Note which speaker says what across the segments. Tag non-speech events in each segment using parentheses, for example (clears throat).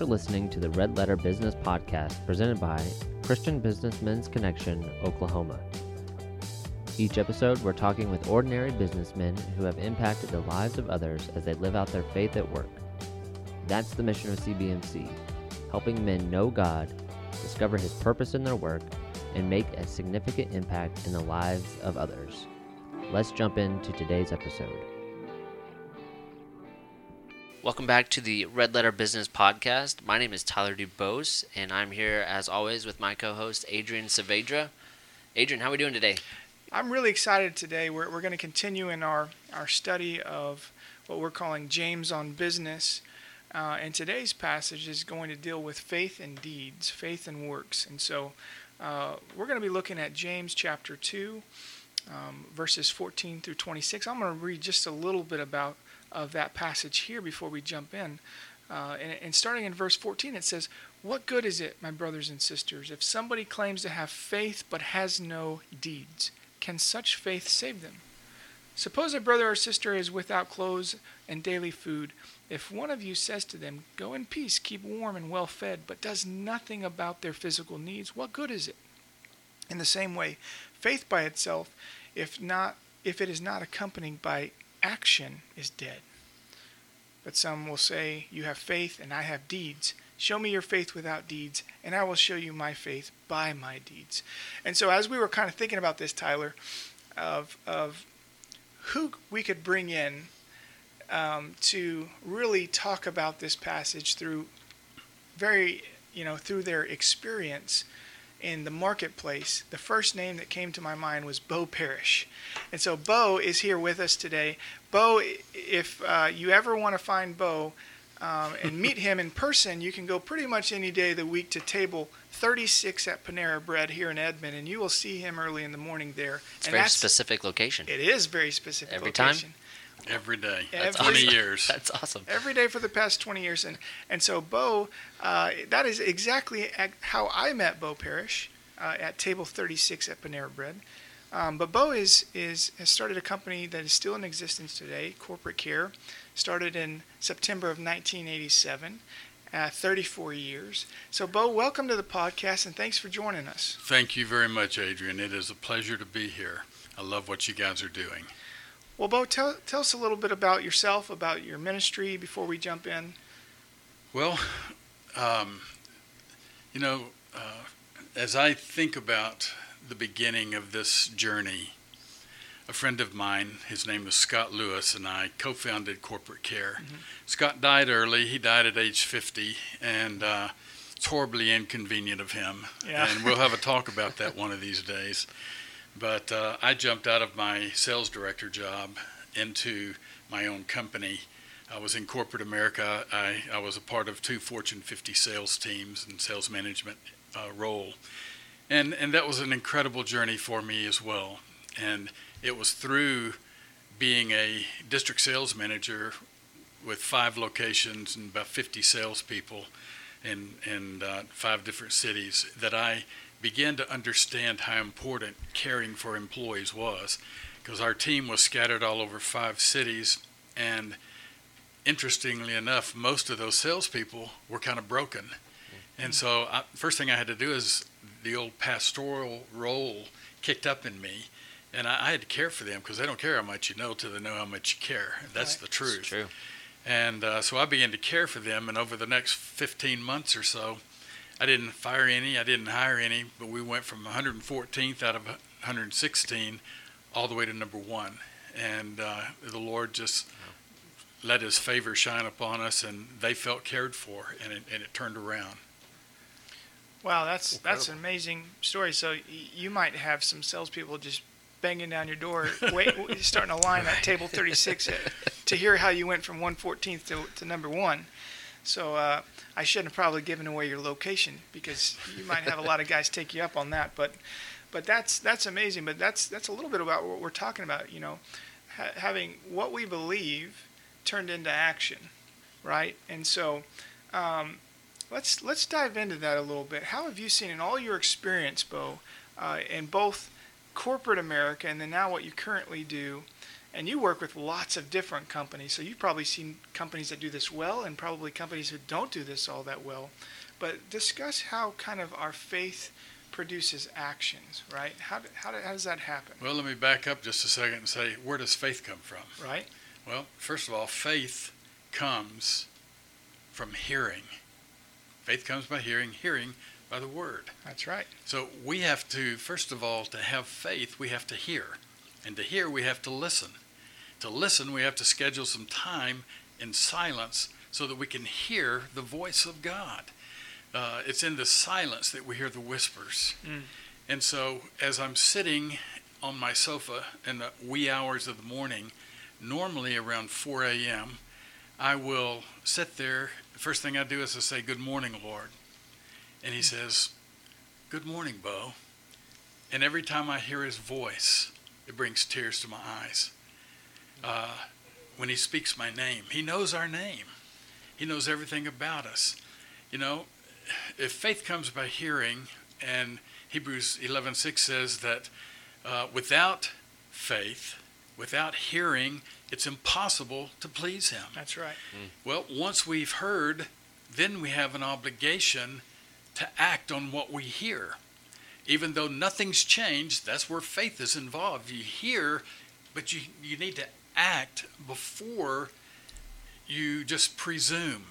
Speaker 1: for listening to the Red Letter Business Podcast presented by Christian Businessmen's Connection, Oklahoma. Each episode, we're talking with ordinary businessmen who have impacted the lives of others as they live out their faith at work. That's the mission of CBMC helping men know God, discover His purpose in their work, and make a significant impact in the lives of others. Let's jump into today's episode. Welcome back to the Red Letter Business Podcast. My name is Tyler Dubose, and I'm here as always with my co-host Adrian Saavedra. Adrian, how are we doing today?
Speaker 2: I'm really excited today. We're, we're going to continue in our, our study of what we're calling James on Business. Uh, and today's passage is going to deal with faith and deeds, faith and works. And so uh, we're going to be looking at James chapter 2, um, verses 14 through 26. I'm going to read just a little bit about of that passage here before we jump in. Uh, and, and, starting in verse 14, it says, What good is it, my brothers and sisters, if somebody claims to have faith but has no deeds? Can such faith save them? Suppose a brother or sister is without clothes and daily food. If one of you says to them, Go in peace, keep warm and well fed, but does nothing about their physical needs, what good is it? In the same way, faith by itself, if not if it is not accompanied by action is dead. But some will say, You have faith, and I have deeds. Show me your faith without deeds, and I will show you my faith by my deeds. And so, as we were kind of thinking about this, Tyler, of, of who we could bring in um, to really talk about this passage through very, you know, through their experience in the marketplace, the first name that came to my mind was Bo Parrish. And so Bo is here with us today. Bo, if uh, you ever want to find Bo um, and meet him in person, you can go pretty much any day of the week to table 36 at Panera Bread here in Edmond, and you will see him early in the morning there.
Speaker 1: It's
Speaker 2: and
Speaker 1: very specific location.
Speaker 2: It is very specific
Speaker 1: Every
Speaker 2: location.
Speaker 1: time?
Speaker 3: Every day.
Speaker 2: That's
Speaker 3: Every
Speaker 2: awesome.
Speaker 3: years. (laughs)
Speaker 1: That's awesome.
Speaker 2: every day for the past 20 years. And, and so, Bo, uh, that is exactly how I met Bo Parrish uh, at table 36 at Panera Bread. Um, but Bo is, is, has started a company that is still in existence today, Corporate Care. Started in September of 1987, uh, 34 years. So, Bo, welcome to the podcast and thanks for joining us.
Speaker 3: Thank you very much, Adrian. It is a pleasure to be here. I love what you guys are doing.
Speaker 2: Well, Bo, tell, tell us a little bit about yourself, about your ministry before we jump in.
Speaker 3: Well, um, you know, uh, as I think about the beginning of this journey, a friend of mine, his name was Scott Lewis, and I co founded Corporate Care.
Speaker 2: Mm-hmm.
Speaker 3: Scott died early. He died at age 50, and uh, it's horribly inconvenient of him.
Speaker 2: Yeah.
Speaker 3: And we'll have a talk (laughs) about that one of these days. But uh, I jumped out of my sales director job into my own company. I was in corporate America. I, I was a part of two Fortune 50 sales teams and sales management uh, role. And, and that was an incredible journey for me as well. And it was through being a district sales manager with five locations and about 50 salespeople in, in uh, five different cities that I began to understand how important caring for employees was because our team was scattered all over five cities and interestingly enough most of those salespeople were kind of broken and so I, first thing i had to do is the old pastoral role kicked up in me and i, I had to care for them because they don't care how much you know till they know how much you care that's
Speaker 2: Right.
Speaker 3: the truth and uh, so I began to care for them. And over the next 15 months or so, I didn't fire any, I didn't hire any, but we went from 114th out of 116 all the way to number one. And uh, the Lord just let His favor shine upon us, and they felt cared for, and it, and it turned around.
Speaker 2: Wow, that's that's an amazing story. So y- you might have some salespeople just banging down your door, wait, (laughs) starting a line at table 36 (laughs) to hear how you went from 114th to, to number one. So uh, I shouldn't have probably given away your location because you might have a lot of guys take you up on that. But but that's that's amazing. But that's that's a little bit about what we're talking about. You know, ha- having what we believe turned into action, right? And so. Um, Let's let's dive into that a little bit. How have you seen in all your experience, Bo, uh, in both corporate America and then now what you currently do, And you work with lots of different companies, so you've probably seen companies that do this well and probably companies who don't do this all that well. But discuss how kind of our faith produces actions, right? How, how, how does that happen?
Speaker 3: Well, let me back up just a second and say, where does faith come from?
Speaker 2: Right?
Speaker 3: Well, first of all, faith comes from hearing. Faith comes by hearing, hearing by the word.
Speaker 2: That's right.
Speaker 3: So we have to, first of all, to have faith, we have to hear. And to hear, we have to listen. To listen, we have to schedule some time in silence so that we can hear the voice of God. Uh, it's in the silence that we hear the whispers.
Speaker 2: Mm.
Speaker 3: And so, as I'm sitting on my sofa in the wee hours of the morning, normally around 4 a.m., I will sit there. The first thing I do is I say, Good morning, Lord. And he says, Good morning, Bo. And every time I hear his voice, it brings tears to my eyes. Uh, when he speaks my name, he knows our name, he knows everything about us. You know, if faith comes by hearing, and Hebrews 11:6 says that uh, without faith, without hearing, it's impossible to please Him.
Speaker 2: That's right.
Speaker 3: Well, once we've heard, then we have an obligation to act on what we hear. Even though nothing's changed, that's where faith is involved. You hear, but you, you need to act before you just presume.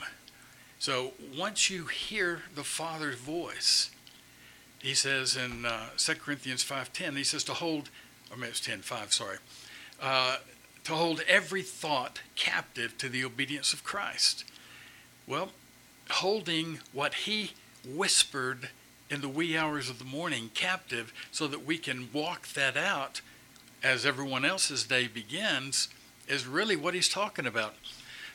Speaker 3: So once you hear the Father's voice, he says in uh, 2 Corinthians 5.10, he says to hold, or maybe it's 10.5, sorry, uh, to hold every thought captive to the obedience of Christ. Well, holding what he whispered in the wee hours of the morning captive so that we can walk that out as everyone else's day begins is really what he's talking about.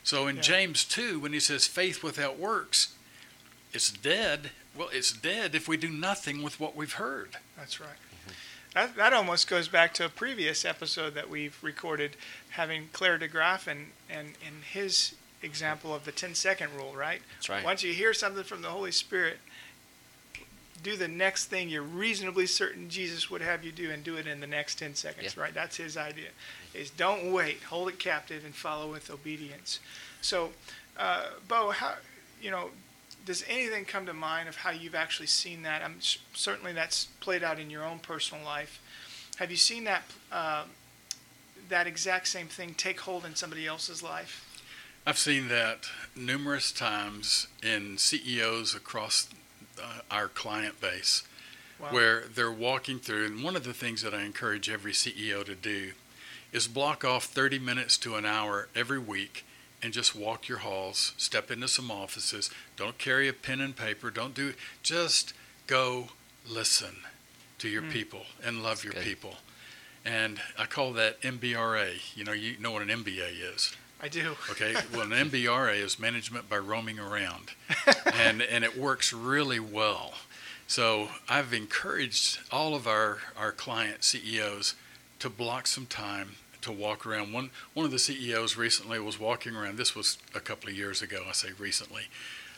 Speaker 3: So in
Speaker 2: Yeah.
Speaker 3: James 2, when he says faith without works, it's dead. Well, it's dead if we do nothing with what we've heard.
Speaker 2: That's right. Mm-hmm. That, that almost goes back to a previous episode that we've recorded, having Claire DeGraff and, and, and his example of the 10 second rule, right?
Speaker 1: That's right.
Speaker 2: Once you hear something from the Holy Spirit, do the next thing you're reasonably certain Jesus would have you do and do it in the next 10 seconds,
Speaker 1: Yeah.
Speaker 2: right? That's his idea. Is don't wait, hold it captive and follow with obedience. So, uh, Bo, how, you know, does anything come to mind of how you've actually seen that? I'm certainly that's played out in your own personal life. Have you seen that uh, that exact same thing take hold in somebody else's life?
Speaker 3: I've seen that numerous times in CEOs across uh, our client base
Speaker 2: Wow.
Speaker 3: where they're walking through. And one of the things that I encourage every CEO to do is block off 30 minutes to an hour every week and just walk your halls, step into some offices. Don't carry a pen and paper. Don't do just go listen to your
Speaker 2: Mm.
Speaker 3: people and love your
Speaker 1: good.
Speaker 3: people. And I call that MBRA. You know, you know what an MBA is.
Speaker 2: I do.
Speaker 3: Okay, well, an MBRA is management by roaming around, (laughs) and and it works really well. So I've encouraged all of our our client CEOs to block some time to walk around. One one of the CEOs recently was walking around. This was a couple of years ago. I say recently.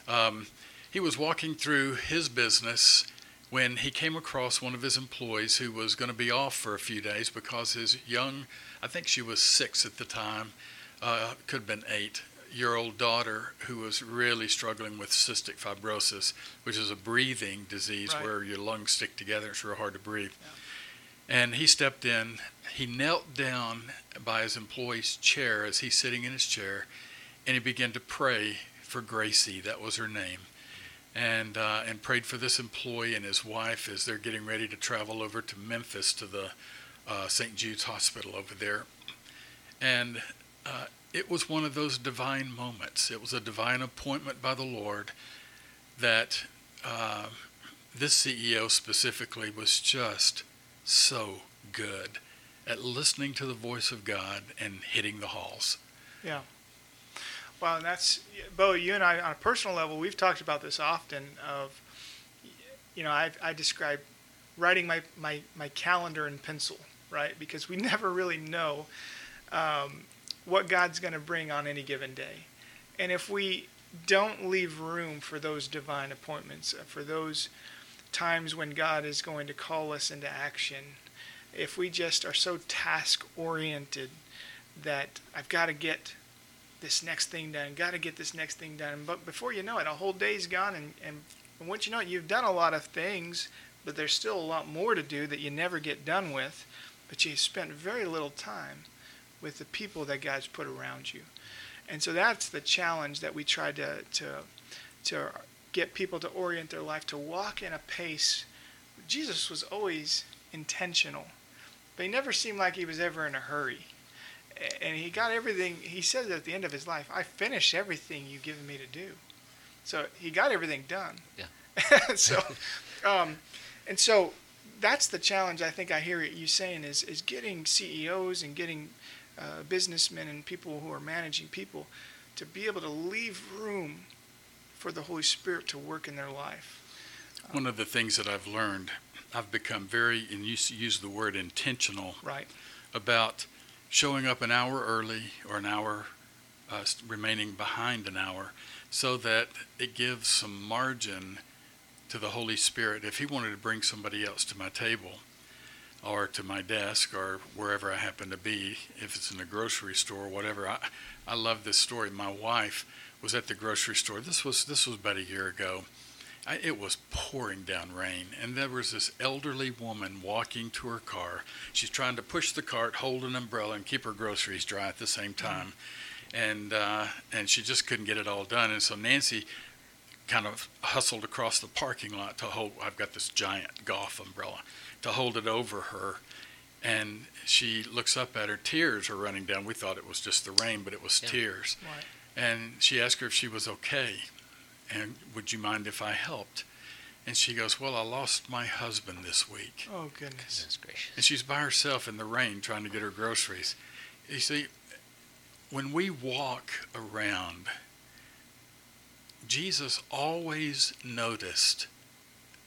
Speaker 3: Um, he was walking through his business when he came across one of his employees who was going to be off for a few days because his young, I think she was six at the time, uh, could have been eight year old daughter who was really struggling with cystic fibrosis, which is a breathing disease
Speaker 2: Right.
Speaker 3: where your lungs stick together. It's real hard to breathe. And he stepped in. He knelt down by his employee's chair as he's sitting in his chair, and he began to pray for Gracie. That was her name. And, uh, and prayed for this employee and his wife as they're getting ready to travel over to Memphis to the uh, St. Jude's Hospital over there. And uh, it was one of those divine moments. It was a divine appointment by the Lord that uh, this CEO specifically was just so good at listening to the voice of God and hitting the halls.
Speaker 2: Yeah. Well, and that's Bo. You and I, on a personal level, we've talked about this often. Of, you know, I I describe writing my my my calendar in pencil, right? Because we (laughs) never really know um, what God's going to bring on any given day, and if we don't leave room for those divine appointments, uh, for those times when God is going to call us into action, if we just are so task oriented that I've got to get this next thing done, got to get this next thing done. But before you know it, a whole day's gone, and, and, and once you know it, you've done a lot of things, but there's still a lot more to do that you never get done with, but you spent very little time with the people that God's put around you. And so that's the challenge that we try to, to, to get people to orient their life to walk in a pace. Jesus was always intentional, but he never seemed like he was ever in a hurry and he got everything. He says at the end of his life, "I finished everything you've given me to do." So he got everything done.
Speaker 1: Yeah. (laughs)
Speaker 2: so, um, and so that's the challenge. I think I hear you saying is is getting CEOs and getting uh, businessmen and people who are managing people to be able to leave room for the Holy Spirit to work in their life.
Speaker 3: One of the things that I've learned, I've become very, and you use the word intentional,
Speaker 2: right,
Speaker 3: about showing up an hour early or an hour uh, remaining behind an hour so that it gives some margin to the Holy Spirit. If He wanted to bring somebody else to my table or to my desk or wherever I happen to be, if it's in a grocery store or whatever, I, I love this story. My wife was at the grocery store. This was this was about a year ago, I, it was pouring down rain, and there was this elderly woman walking to her car. She's trying to push the cart, hold an umbrella, and keep her groceries dry at the same time. And uh, and she just couldn't get it all done. And so Nancy kind of hustled across the parking lot to hold. I've got this giant golf umbrella to hold it over her. And she looks up at her, tears are running down. We thought it was just the rain, but it was
Speaker 1: Yeah.
Speaker 3: tears.
Speaker 2: right,
Speaker 3: And she asked her if she was okay and would you mind if I helped? And she goes, Well, I lost my husband this week.
Speaker 2: oh goodness,
Speaker 1: Goodness gracious.
Speaker 3: And she's by herself in the rain trying to get her groceries. You see, when we walk around, Jesus always noticed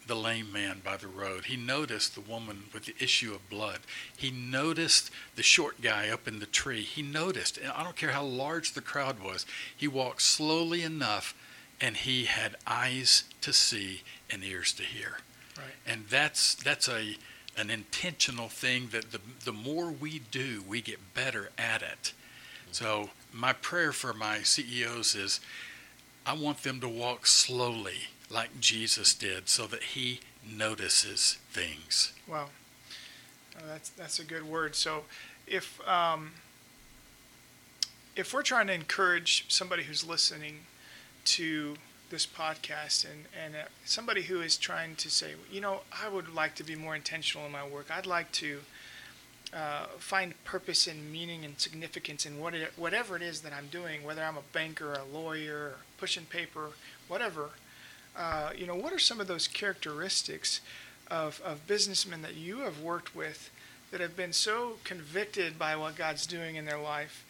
Speaker 3: the lame man by the road. He noticed the woman with the issue of blood. He noticed the short guy up in the tree. He noticed, and I don't care how large the crowd was, he walked slowly enough and he had eyes to see and ears to hear.
Speaker 2: Right.
Speaker 3: And that's that's a an intentional thing that the the more we do, we get better at it. So my prayer for my CEOs is I want them to walk slowly like Jesus did so that he notices things.
Speaker 2: wow, Oh, that's that's a good word. So, if um, if we're trying to encourage somebody who's listening to this podcast and, and uh, somebody who is trying to say, you know, I would like to be more intentional in my work. I'd like to uh, find purpose and meaning and significance in what it, whatever it is that I'm doing, whether I'm a banker, a lawyer, pushing paper, whatever. Uh, you know, what are some of those characteristics of, of businessmen that you have worked with that have been so convicted by what God's doing in their life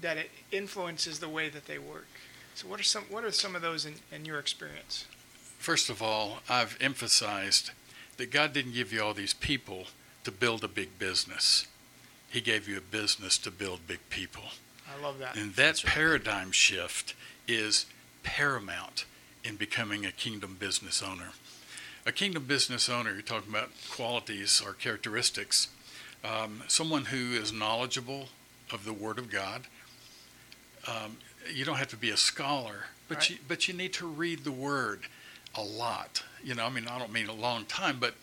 Speaker 2: that it influences the way that they work? So, what are some what are some of those in, in your experience?
Speaker 3: First of all, I've emphasized that God didn't give you all these people to build a big business. He gave you a business to build big people.
Speaker 2: I love that.
Speaker 3: And that paradigm shift is paramount in becoming a kingdom business owner. A kingdom business owner, you're talking about qualities or characteristics. Um, someone who is knowledgeable of the Word of God. Um, you don't have to be a scholar, but
Speaker 2: Right.
Speaker 3: you but you need to read the Word a lot. You know, I mean, I don't mean a long time, but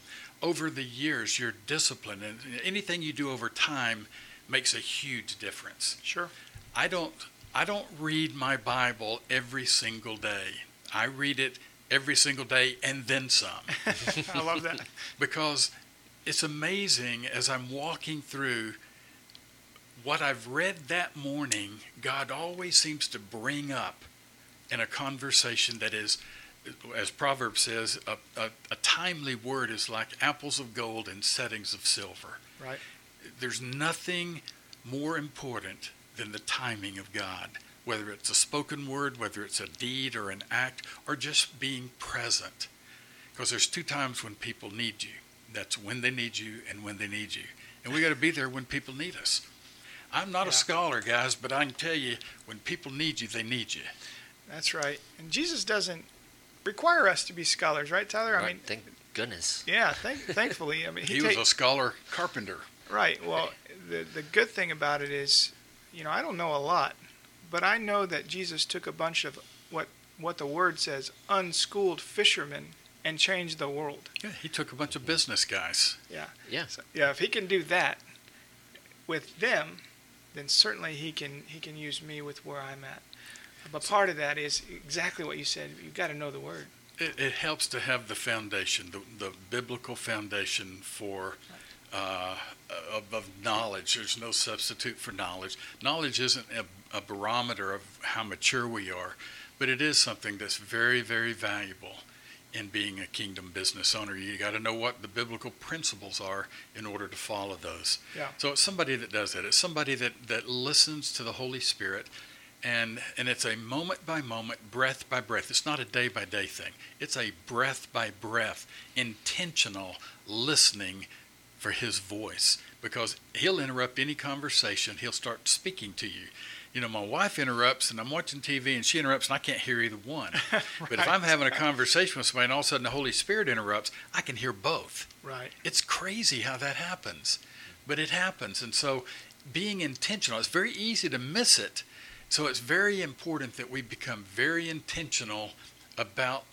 Speaker 3: over the years, your discipline and anything you do over time makes a huge difference.
Speaker 2: Sure.
Speaker 3: I don't I don't read my Bible every single day. I read it every single day and then some (laughs)
Speaker 2: I love that.
Speaker 3: because it's amazing as I'm walking through what I've read that morning, God always seems to bring up in a conversation that is as Proverbs says, a, a, a timely word is like apples of gold in settings of silver
Speaker 2: Right.
Speaker 3: there's nothing more important than the timing of God, whether it's a spoken word, whether it's a deed or an act, or just being present. Because there's two times when people need you. That's when they need you and when they need you. And we got to be there when people need us. I'm not
Speaker 2: Yeah.
Speaker 3: a scholar, guys, but I can tell you when people need you, they need you.
Speaker 2: That's right. And Jesus doesn't require us to be scholars, right, Tyler? I mean,
Speaker 1: thank goodness.
Speaker 2: yeah. Thank, thankfully, I mean,
Speaker 3: He,
Speaker 2: he,
Speaker 3: was
Speaker 2: ta-
Speaker 3: a scholar carpenter.
Speaker 2: right. Well, the the good thing about it is you know, I don't know a lot, but I know that Jesus took a bunch of what what the word says, unschooled fishermen, and changed the world.
Speaker 3: Yeah, he took a bunch of business guys.
Speaker 2: Yeah.
Speaker 1: Yeah.
Speaker 2: So, yeah. If he can do that with them, then certainly he can he can use me with where I'm at. But part of that is exactly what you said. You've got to know the word.
Speaker 3: It, it helps to have the foundation, the, the biblical foundation for uh, of, of knowledge. There's no substitute for knowledge. Knowledge isn't a, a barometer of how mature we are, but it is something that's very, very valuable in being a kingdom business owner. You got to know what the biblical principles are in order to follow those.
Speaker 2: Yeah.
Speaker 3: So it's somebody that does that. It's somebody that, that listens to the Holy Spirit and and it's a moment by moment, breath by breath. It's not a day by day thing. It's a breath by breath, intentional listening for his voice because he'll interrupt any conversation. He'll start speaking to you. You know, my wife interrupts and I'm watching TV and she interrupts and I can't hear either one. (laughs) But if I'm having a conversation with somebody and all of a sudden the Holy Spirit interrupts, I can hear both.
Speaker 2: Right.
Speaker 3: It's crazy how that happens, but it happens. And so being intentional, it's very easy to miss it. So it's very important that we become very intentional about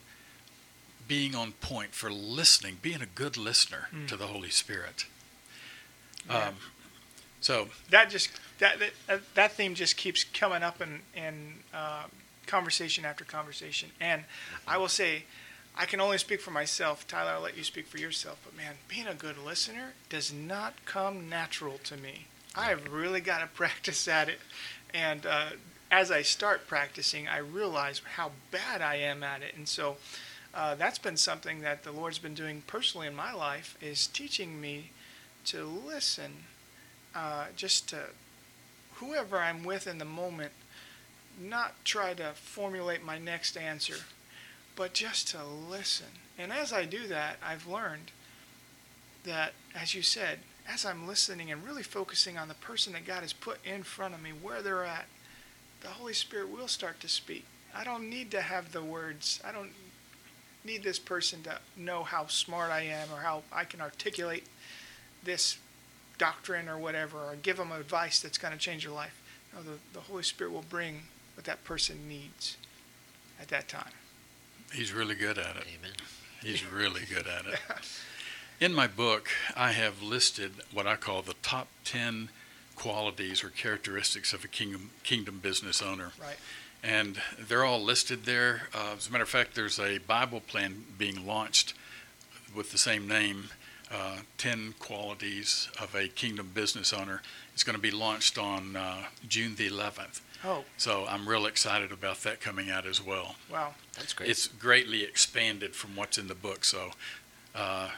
Speaker 3: being on point for listening, being a good listener
Speaker 2: Mm.
Speaker 3: to the Holy Spirit.
Speaker 2: Yeah.
Speaker 3: Um, so
Speaker 2: that just that that, that theme just keeps coming up in in uh, conversation after conversation. And I will say, I can only speak for myself. Tyler, I'll let you speak for yourself. But man, being a good listener does not come natural to me. I have really got to (laughs) practice at it. And uh, as I start practicing, I realize how bad I am at it. And so. Uh, that's been something that the Lord's been doing personally in my life is teaching me to listen uh, just to whoever I'm with in the moment, not try to formulate my next answer, but just to listen. And as I do that, I've learned that, as you said, as I'm listening and really focusing on the person that God has put in front of me, where they're at, the Holy Spirit will start to speak. I don't need to have the words. I don't need this person to know how smart I am or how I can articulate this doctrine or whatever, or give them advice that's going to change their life. No, the, the Holy Spirit will bring what that person needs at that time.
Speaker 3: he's really good at it.
Speaker 1: Amen.
Speaker 3: He's really good at it. (laughs) In my book, I have listed what I call the top 10 qualities or characteristics of a kingdom, kingdom business owner.
Speaker 2: Right.
Speaker 3: And they're all listed there. Uh, as a matter of fact, there's a Bible plan being launched with the same name uh, 10 Qualities of a Kingdom Business Owner. It's going to be launched on uh, June the 11th.
Speaker 2: Oh,
Speaker 3: So I'm real excited about that coming out as well.
Speaker 2: wow.
Speaker 1: That's great.
Speaker 3: It's greatly expanded from what's in the book, so uh,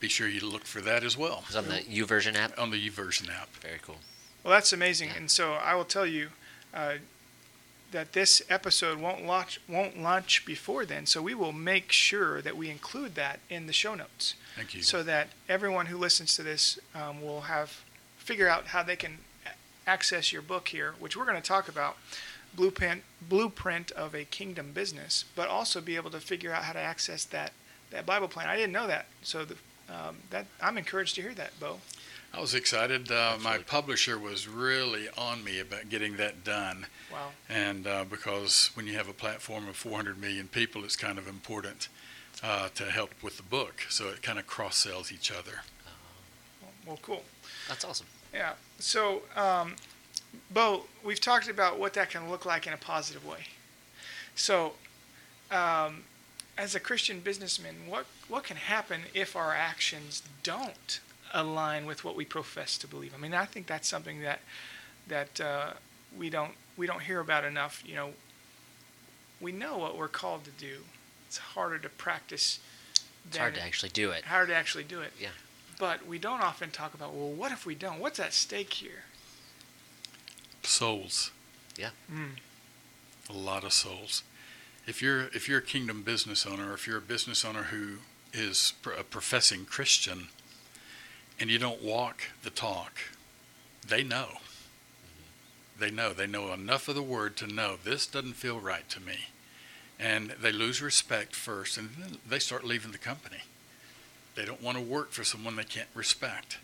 Speaker 3: be sure you look for that as well
Speaker 1: It's on the YouVersion app.
Speaker 3: on the YouVersion app.
Speaker 1: Very cool.
Speaker 2: Well, that's amazing.
Speaker 1: Yeah.
Speaker 2: And so I will tell you uh, that this episode won't launch won't launch before then. So we will make sure that we include that in the show notes,
Speaker 3: Thank you.
Speaker 2: so that everyone who listens to this um, will have figure out how they can access your book here, which we're going to talk about. Blueprint, blueprint of a kingdom business, but also be able to figure out how to access that, that Bible plan. I didn't know that, so the, um, that I'm encouraged to hear that, Bo.
Speaker 3: I was excited. Uh, my
Speaker 1: Absolutely.
Speaker 3: publisher was really on me about getting that done.
Speaker 2: Wow.
Speaker 3: And uh, because when you have a platform of 400 million people, it's kind of important uh, to help with the book. So it kind of cross sells each other.
Speaker 2: Well, cool.
Speaker 1: That's awesome.
Speaker 2: Yeah. So, um, Bo, we've talked about what that can look like in a positive way. So, um, as a Christian businessman, what what can happen if our actions don't align with what we profess to believe? I mean, I think that's something that that uh, we don't we don't hear about enough. You know, we know what we're called to do. It's harder to practice.
Speaker 1: It's hard to actually do it.
Speaker 2: hard to actually do it.
Speaker 1: Yeah.
Speaker 2: But we don't often talk about, well, what if we don't? What's at stake here?
Speaker 3: Souls,
Speaker 2: Mm.
Speaker 3: a lot of souls. If you're if you're a kingdom business owner, or if you're a business owner who is a professing Christian, and you don't walk the talk, they know. They know. They know enough of the word to know this doesn't feel right to me. And they lose respect first, and then they start leaving the company. They don't want to work for someone they can't respect.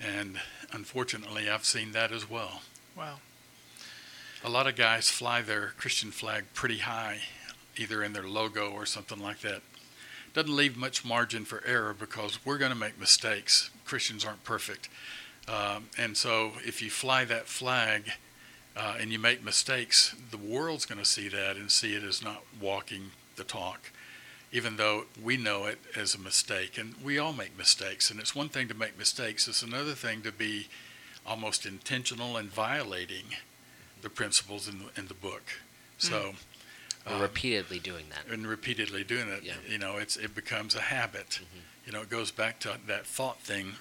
Speaker 3: And unfortunately, I've seen that as well.
Speaker 2: Wow.
Speaker 3: A lot of guys fly their Christian flag pretty high, either in their logo or something like that. Doesn't leave much margin for error because we're going to make mistakes. Christians aren't perfect. Um, and so if you fly that flag uh, and you make mistakes, the world's going to see that and see it as not walking the talk, even though we know it as a mistake. And we all make mistakes. And it's one thing to make mistakes, it's another thing to be almost intentional and violating the principles in the, in the book. So,
Speaker 1: Or
Speaker 3: um,
Speaker 1: repeatedly doing that.
Speaker 3: and repeatedly doing it,
Speaker 1: Yeah.
Speaker 3: you know, it's it becomes a habit. You know, it goes back to that thought thing.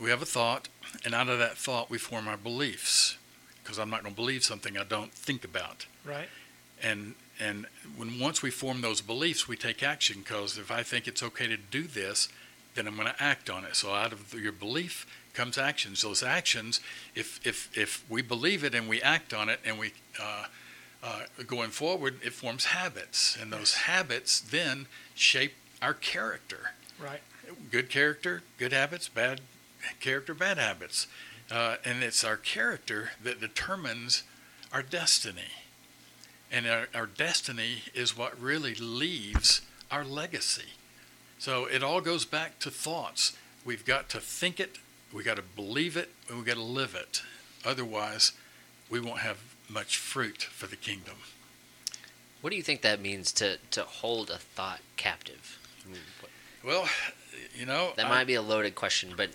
Speaker 3: We have a thought, and out of that thought, we form our beliefs. Because I'm not going to believe something I don't think about.
Speaker 2: Right.
Speaker 3: And and when once we form those beliefs, we take action. Because if I think it's okay to do this, then I'm going to act on it. So out of your belief comes actions. Those actions, if if if we believe it and we act on it, and we uh, uh, going forward, it forms habits, and those habits then shape our character.
Speaker 2: Right.
Speaker 3: Good character, good habits. Bad character, bad habits. Uh, and it's our character that determines our destiny. And our, our destiny is what really leaves our legacy. So it all goes back to thoughts. We've got to think it, we've got to believe it, and we got to live it. Otherwise, we won't have much fruit for the kingdom.
Speaker 1: What do you think that means to, to hold a thought captive? I mean, what-
Speaker 3: Well, you know,
Speaker 1: that
Speaker 3: I-
Speaker 1: might be a loaded question, but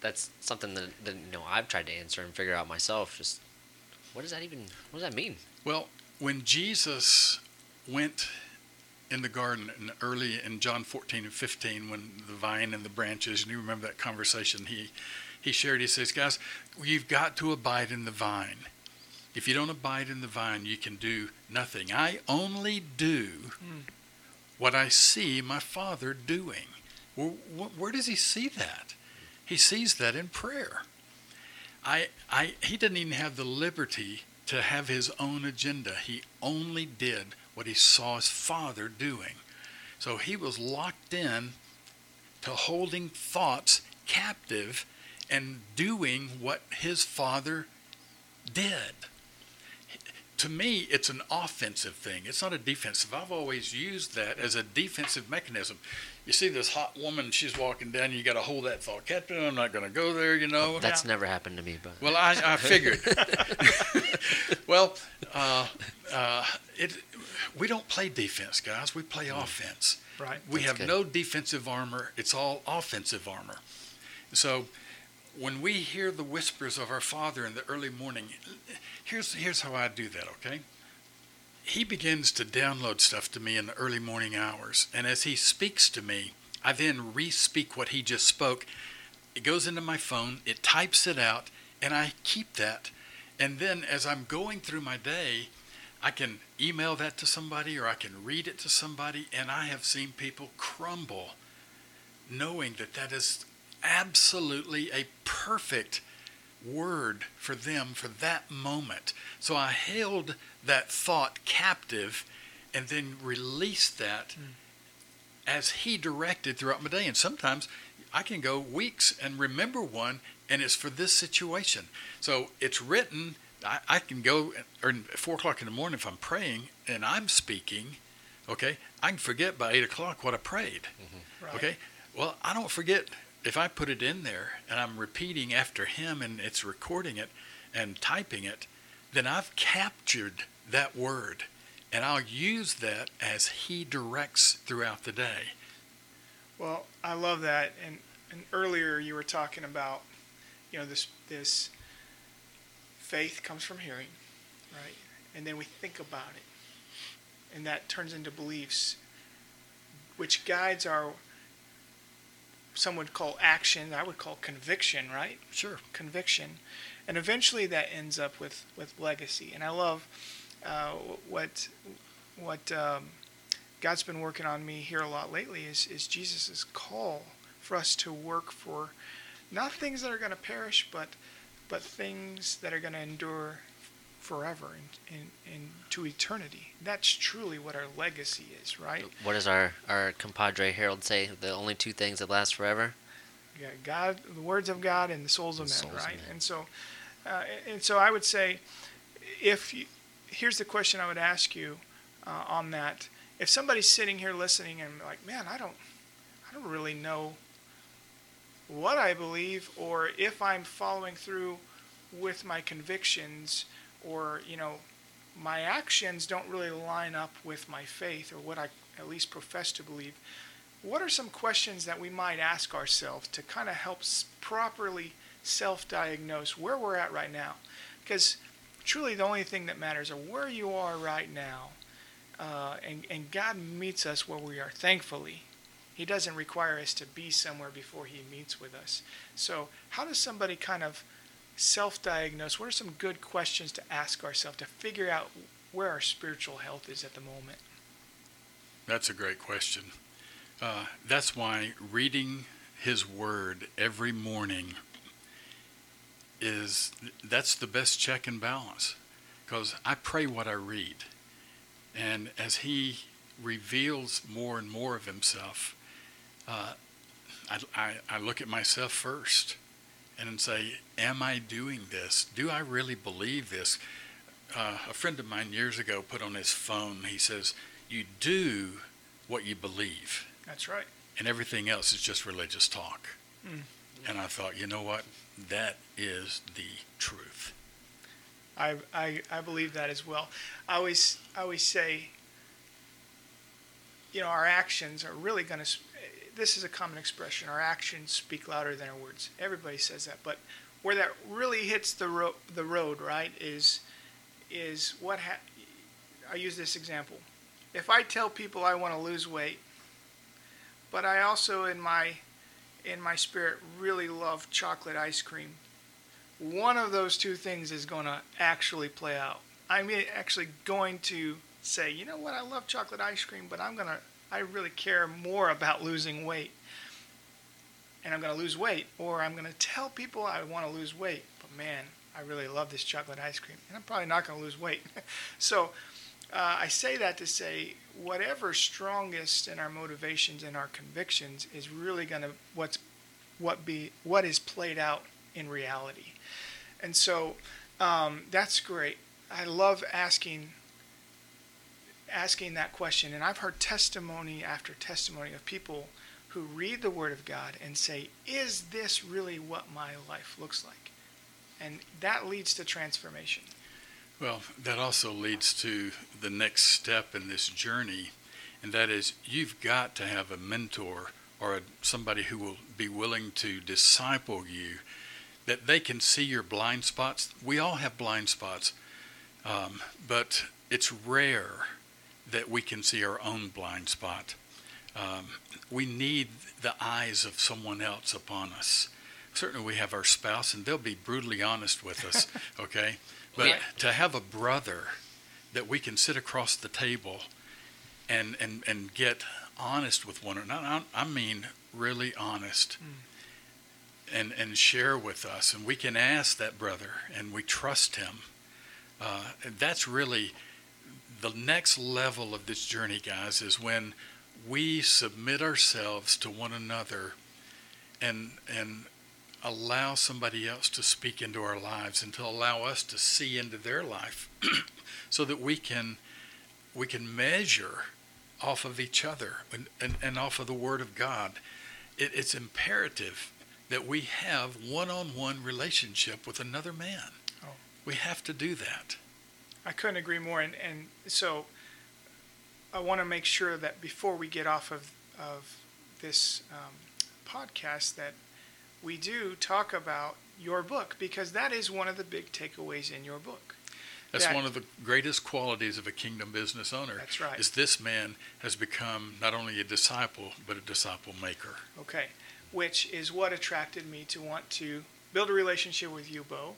Speaker 1: that's something that, that you know I've tried to answer and figure out myself. Just what does that even what does that mean?
Speaker 3: Well, when Jesus went in the garden in early in John 14 and 15, when the vine and the branches, and you remember that conversation he he shared. He says, "Guys, you've got to abide in the vine. If you don't abide in the vine, you can do nothing. I only do hmm. what I see my Father doing." Where, where does he see that? He sees that in prayer. I, I, he didn't even have the liberty to have his own agenda. He only did what he saw his father doing. So he was locked in to holding thoughts captive and doing what his father did. To me, it's an offensive thing. It's not a defensive. I've always used that as a defensive mechanism. You see this hot woman, she's walking down, you got to hold that thought captive. I'm not going to go there, you know.
Speaker 1: That's never happened to me, but
Speaker 3: Well, I, I figured. (laughs) (laughs) well, uh, uh, it, we don't play defense, guys. We play offense.
Speaker 2: Right.
Speaker 3: We
Speaker 1: That's
Speaker 3: have
Speaker 1: good.
Speaker 3: no defensive armor. It's all offensive armor. So when we hear the whispers of our Father in the early morning, here's, here's how I do that, okay? He begins to download stuff to me in the early morning hours. And as he speaks to me, I then re speak what he just spoke. It goes into my phone, it types it out, and I keep that. And then as I'm going through my day, I can email that to somebody or I can read it to somebody, and I have seen people crumble knowing that that is absolutely a perfect word for them for that moment. So I held that thought captive and then released that hmm. as he directed throughout my day. And sometimes I can go weeks and remember one, and it's for this situation. So it's written. I, I can go or at four o'clock in the morning if I'm praying and I'm speaking. Okay, I can forget by eight o'clock what I prayed. Mm-hmm.
Speaker 2: Right.
Speaker 3: Okay, well I don't forget if I put it in there and I'm repeating after him and it's recording it and typing it, then I've captured that word and I'll use that as he directs throughout the day.
Speaker 2: Well, I love that. And, and earlier you were talking about, you know, this this faith comes from hearing, right? And then we think about it, and that turns into beliefs, which guides our. Some would call action. I would call conviction, right?
Speaker 3: Sure.
Speaker 2: conviction, and eventually that ends up with, with legacy. And I love uh, what what um, God's been working on me here a lot lately is is Jesus' call for us to work for not things that are going to perish, but but things that are going to endure forever and, and, and to eternity. That's truly what our legacy is, right?
Speaker 1: what does our our compadre Harold say? The only two things that last forever.
Speaker 2: Yeah, God, the words of God and the souls of
Speaker 1: The
Speaker 2: men,
Speaker 1: souls of
Speaker 2: right?
Speaker 1: men.
Speaker 2: And so, uh, and so I would say, if you, here's the question I would ask you uh, on that: If somebody's sitting here listening and like, man, I don't, I don't really know what I believe, or if I'm following through with my convictions, or you know, my actions don't really line up with my faith or what I at least profess to believe. What are some questions that we might ask ourselves to kind of help properly self diagnose where we're at right now? Because truly the only thing that matters are where you are right now. Uh, and, and God meets us where we are, thankfully. He doesn't require us to be somewhere before He meets with us. So, how does somebody kind of self diagnose? What are some good questions to ask ourselves to figure out where our spiritual health is at the moment?
Speaker 3: That's a great question. Uh, that's why reading His Word every morning is that's the best check and balance because I pray what I read. And as He reveals more and more of Himself, uh, I, I, I look at myself first and say, Am I doing this? Do I really believe this? Uh, a friend of mine years ago put on his phone, he says, You do what you believe.
Speaker 2: That's right.
Speaker 3: And everything else is just religious talk. Mm. And I thought, you know what? That is the truth.
Speaker 2: I, I, I believe that as well. I always, I always say, you know, our actions are really going to this is a common expression. Our actions speak louder than our words. Everybody says that, but where that really hits the ro- the road, right, is is what ha- I use this example. If I tell people I want to lose weight, but I also in my in my spirit really love chocolate ice cream, one of those two things is going to actually play out. I'm actually going to say, you know what, I love chocolate ice cream, but I'm going to I really care more about losing weight. And I'm going to lose weight, or I'm going to tell people I want to lose weight, but man, I really love this chocolate ice cream, and I'm probably not going to lose weight. (laughs) so uh, I say that to say whatever strongest in our motivations and our convictions is really going to what's what be what is played out in reality, and so um, that's great. I love asking asking that question. And I've heard testimony after testimony of people who read the Word of God and say, Is this really what my life looks like? And that leads to transformation.
Speaker 3: Well, that also leads to the next step in this journey, and that is you've got to have a mentor or a, somebody who will be willing to disciple you, that they can see your blind spots. We all have blind spots, um, but it's rare that we can see our own blind spot. Um, we need the eyes of someone else upon us. Certainly, we have our spouse, and they'll be brutally honest with us, (laughs) okay? But yeah. to have a brother that we can sit across the table and, and, and get honest with one another, I mean really honest, mm. and, and share with us. And we can ask that brother, and we trust him. Uh, that's really the next level of this journey, guys, is when we submit ourselves to one another and and allow somebody else to speak into our lives and to allow us to see into their life (clears throat) so that we can we can measure off of each other and, and, and off of the word of God. It, it's imperative that we have one-on-one relationship with another man. Oh. We have to do that.
Speaker 2: I couldn't agree more. And, and so I want to make sure that before we get off of, of this um, podcast, that we do talk about your book because that is one of the big takeaways in your book.
Speaker 3: That's that, one of the greatest qualities of a kingdom business owner.
Speaker 2: That's right.
Speaker 3: Is this man has become not only a disciple but a disciple maker.
Speaker 2: Okay, which is what attracted me to want to build a relationship with you, Bo,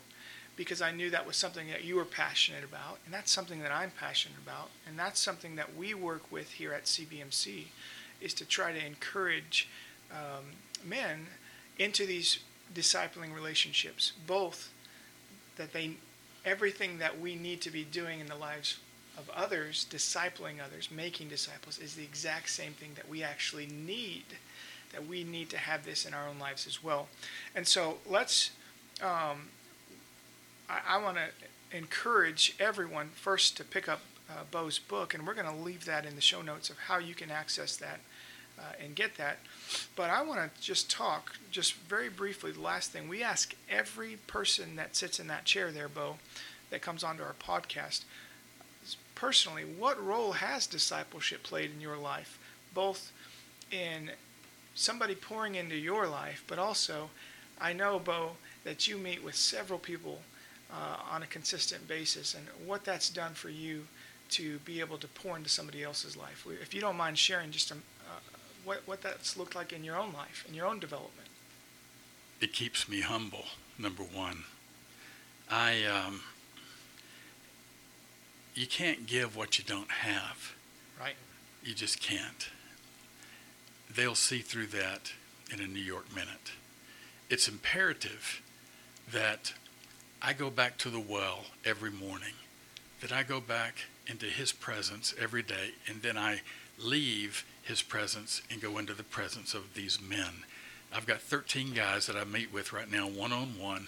Speaker 2: because I knew that was something that you were passionate about, and that's something that I'm passionate about, and that's something that we work with here at CBMC, is to try to encourage um, men into these discipling relationships, both that they everything that we need to be doing in the lives of others, discipling others, making disciples, is the exact same thing that we actually need. That we need to have this in our own lives as well. And so let's um, I, I want to encourage everyone first to pick up uh, Bo's book, and we're going to leave that in the show notes of how you can access that uh, and get that. But I want to just talk, just very briefly, the last thing. We ask every person that sits in that chair there, Bo, that comes onto our podcast, personally, what role has discipleship played in your life, both in somebody pouring into your life, but also, I know, Bo, that you meet with several people uh, on a consistent basis, and what that's done for you to be able to pour into somebody else's life. If you don't mind sharing just a, uh, what, what that's looked like in your own life, in your own development.
Speaker 3: It keeps me humble, number one. I, um, you can't give what you don't have.
Speaker 2: Right.
Speaker 3: You just can't. They'll see through that in a New York minute. It's imperative that I go back to the well every morning, that I go back into His presence every day, and then I leave His presence and go into the presence of these men. I've got 13 guys that I meet with right now, one on one,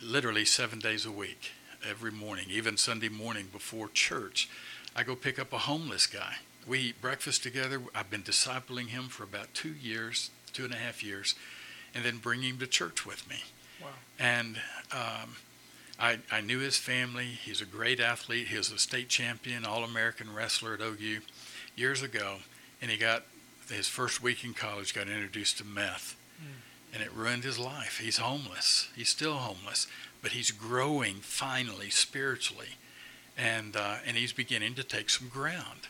Speaker 3: literally seven days a week, every morning, even Sunday morning before church. I go pick up a homeless guy. We eat breakfast together. I've been discipling him for about two years, two and a half years, and then bring him to church with me.
Speaker 2: Wow.
Speaker 3: And um, I, I knew his family. He's a great athlete. He was a state champion, All American wrestler at OU years ago. And he got his first week in college, got introduced to meth. Mm. And it ruined his life. He's homeless. He's still homeless, but he's growing finally spiritually. And, uh, and he's beginning to take some ground.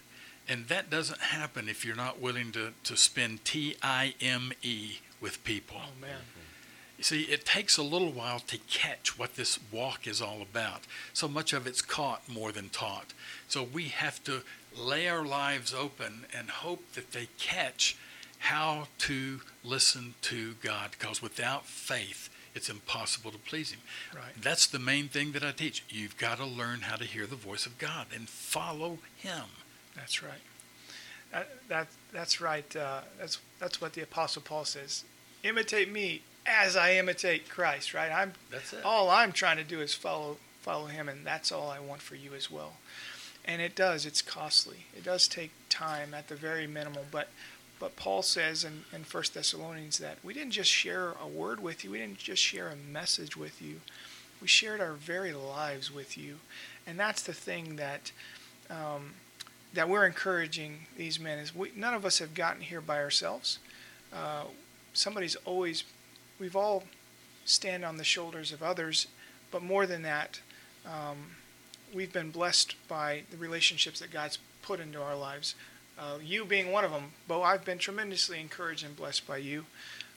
Speaker 3: And that doesn't happen if you're not willing to, to spend T I M E with people.
Speaker 2: Oh, man.
Speaker 3: You see, it takes a little while to catch what this walk is all about. So much of it's caught more than taught. So we have to lay our lives open and hope that they catch how to listen to God, because without faith, it's impossible to please Him.
Speaker 2: Right.
Speaker 3: That's the main thing that I teach. You've got to learn how to hear the voice of God and follow Him.
Speaker 2: That's right. That, that that's right. Uh, that's that's what the Apostle Paul says. Imitate me as I imitate Christ. Right. I'm.
Speaker 3: That's it.
Speaker 2: All I'm trying to do is follow follow Him, and that's all I want for you as well. And it does. It's costly. It does take time at the very minimal, but. But Paul says in, in 1 Thessalonians that we didn't just share a word with you, we didn't just share a message with you, we shared our very lives with you. And that's the thing that um, that we're encouraging these men is we, none of us have gotten here by ourselves. Uh, somebody's always, we've all stand on the shoulders of others, but more than that, um, we've been blessed by the relationships that God's put into our lives. Uh, you being one of them, Bo, I've been tremendously encouraged and blessed by you,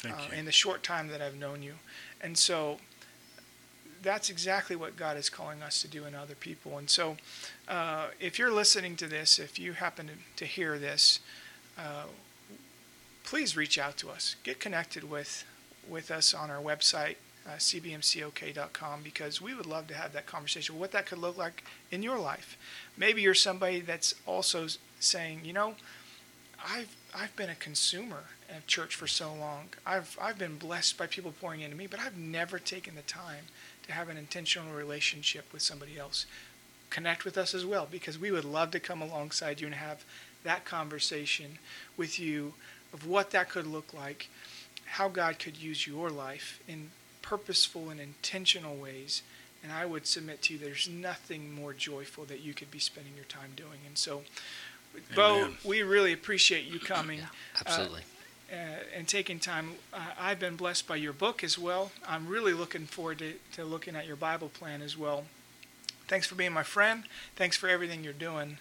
Speaker 3: uh,
Speaker 2: you.
Speaker 3: in
Speaker 2: in the short time that I've known you. And so that's exactly what God is calling us to do in other people. And so, uh, if you're listening to this, if you happen to, to hear this, uh, please reach out to us. Get connected with with us on our website, uh, cbmcok.com, because we would love to have that conversation. What that could look like in your life. Maybe you're somebody that's also saying, you know, I've I've been a consumer of church for so long. I've I've been blessed by people pouring into me, but I've never taken the time to have an intentional relationship with somebody else. Connect with us as well because we would love to come alongside you and have that conversation with you of what that could look like, how God could use your life in purposeful and intentional ways. And I would submit to you there's nothing more joyful that you could be spending your time doing. And so, Bo, we really appreciate you coming.
Speaker 1: Yeah, absolutely.
Speaker 2: Uh, and taking time. Uh, I've been blessed by your book as well. I'm really looking forward to, to looking at your Bible plan as well. Thanks for being my friend. Thanks for everything you're doing.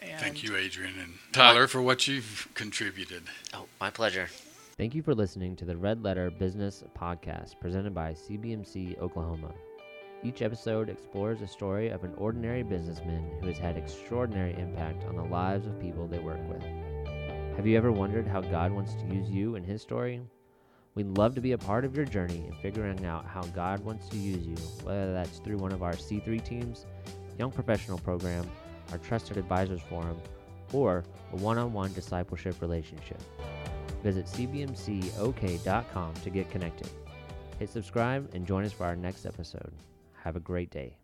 Speaker 2: And
Speaker 3: Thank you, Adrian and Tyler, for what you've contributed.
Speaker 1: Oh, my pleasure. Thank you for listening to the Red Letter Business Podcast presented by CBMC Oklahoma. Each episode explores a story of an ordinary businessman who has had extraordinary impact on the lives of people they work with. Have you ever wondered how God wants to use you in His story? We'd love to be a part of your journey in figuring out how God wants to use you, whether that's through one of our C3 teams, Young Professional Program, our Trusted Advisors Forum, or a one on one discipleship relationship. Visit cbmcok.com to get connected. Hit subscribe and join us for our next episode. Have a great day.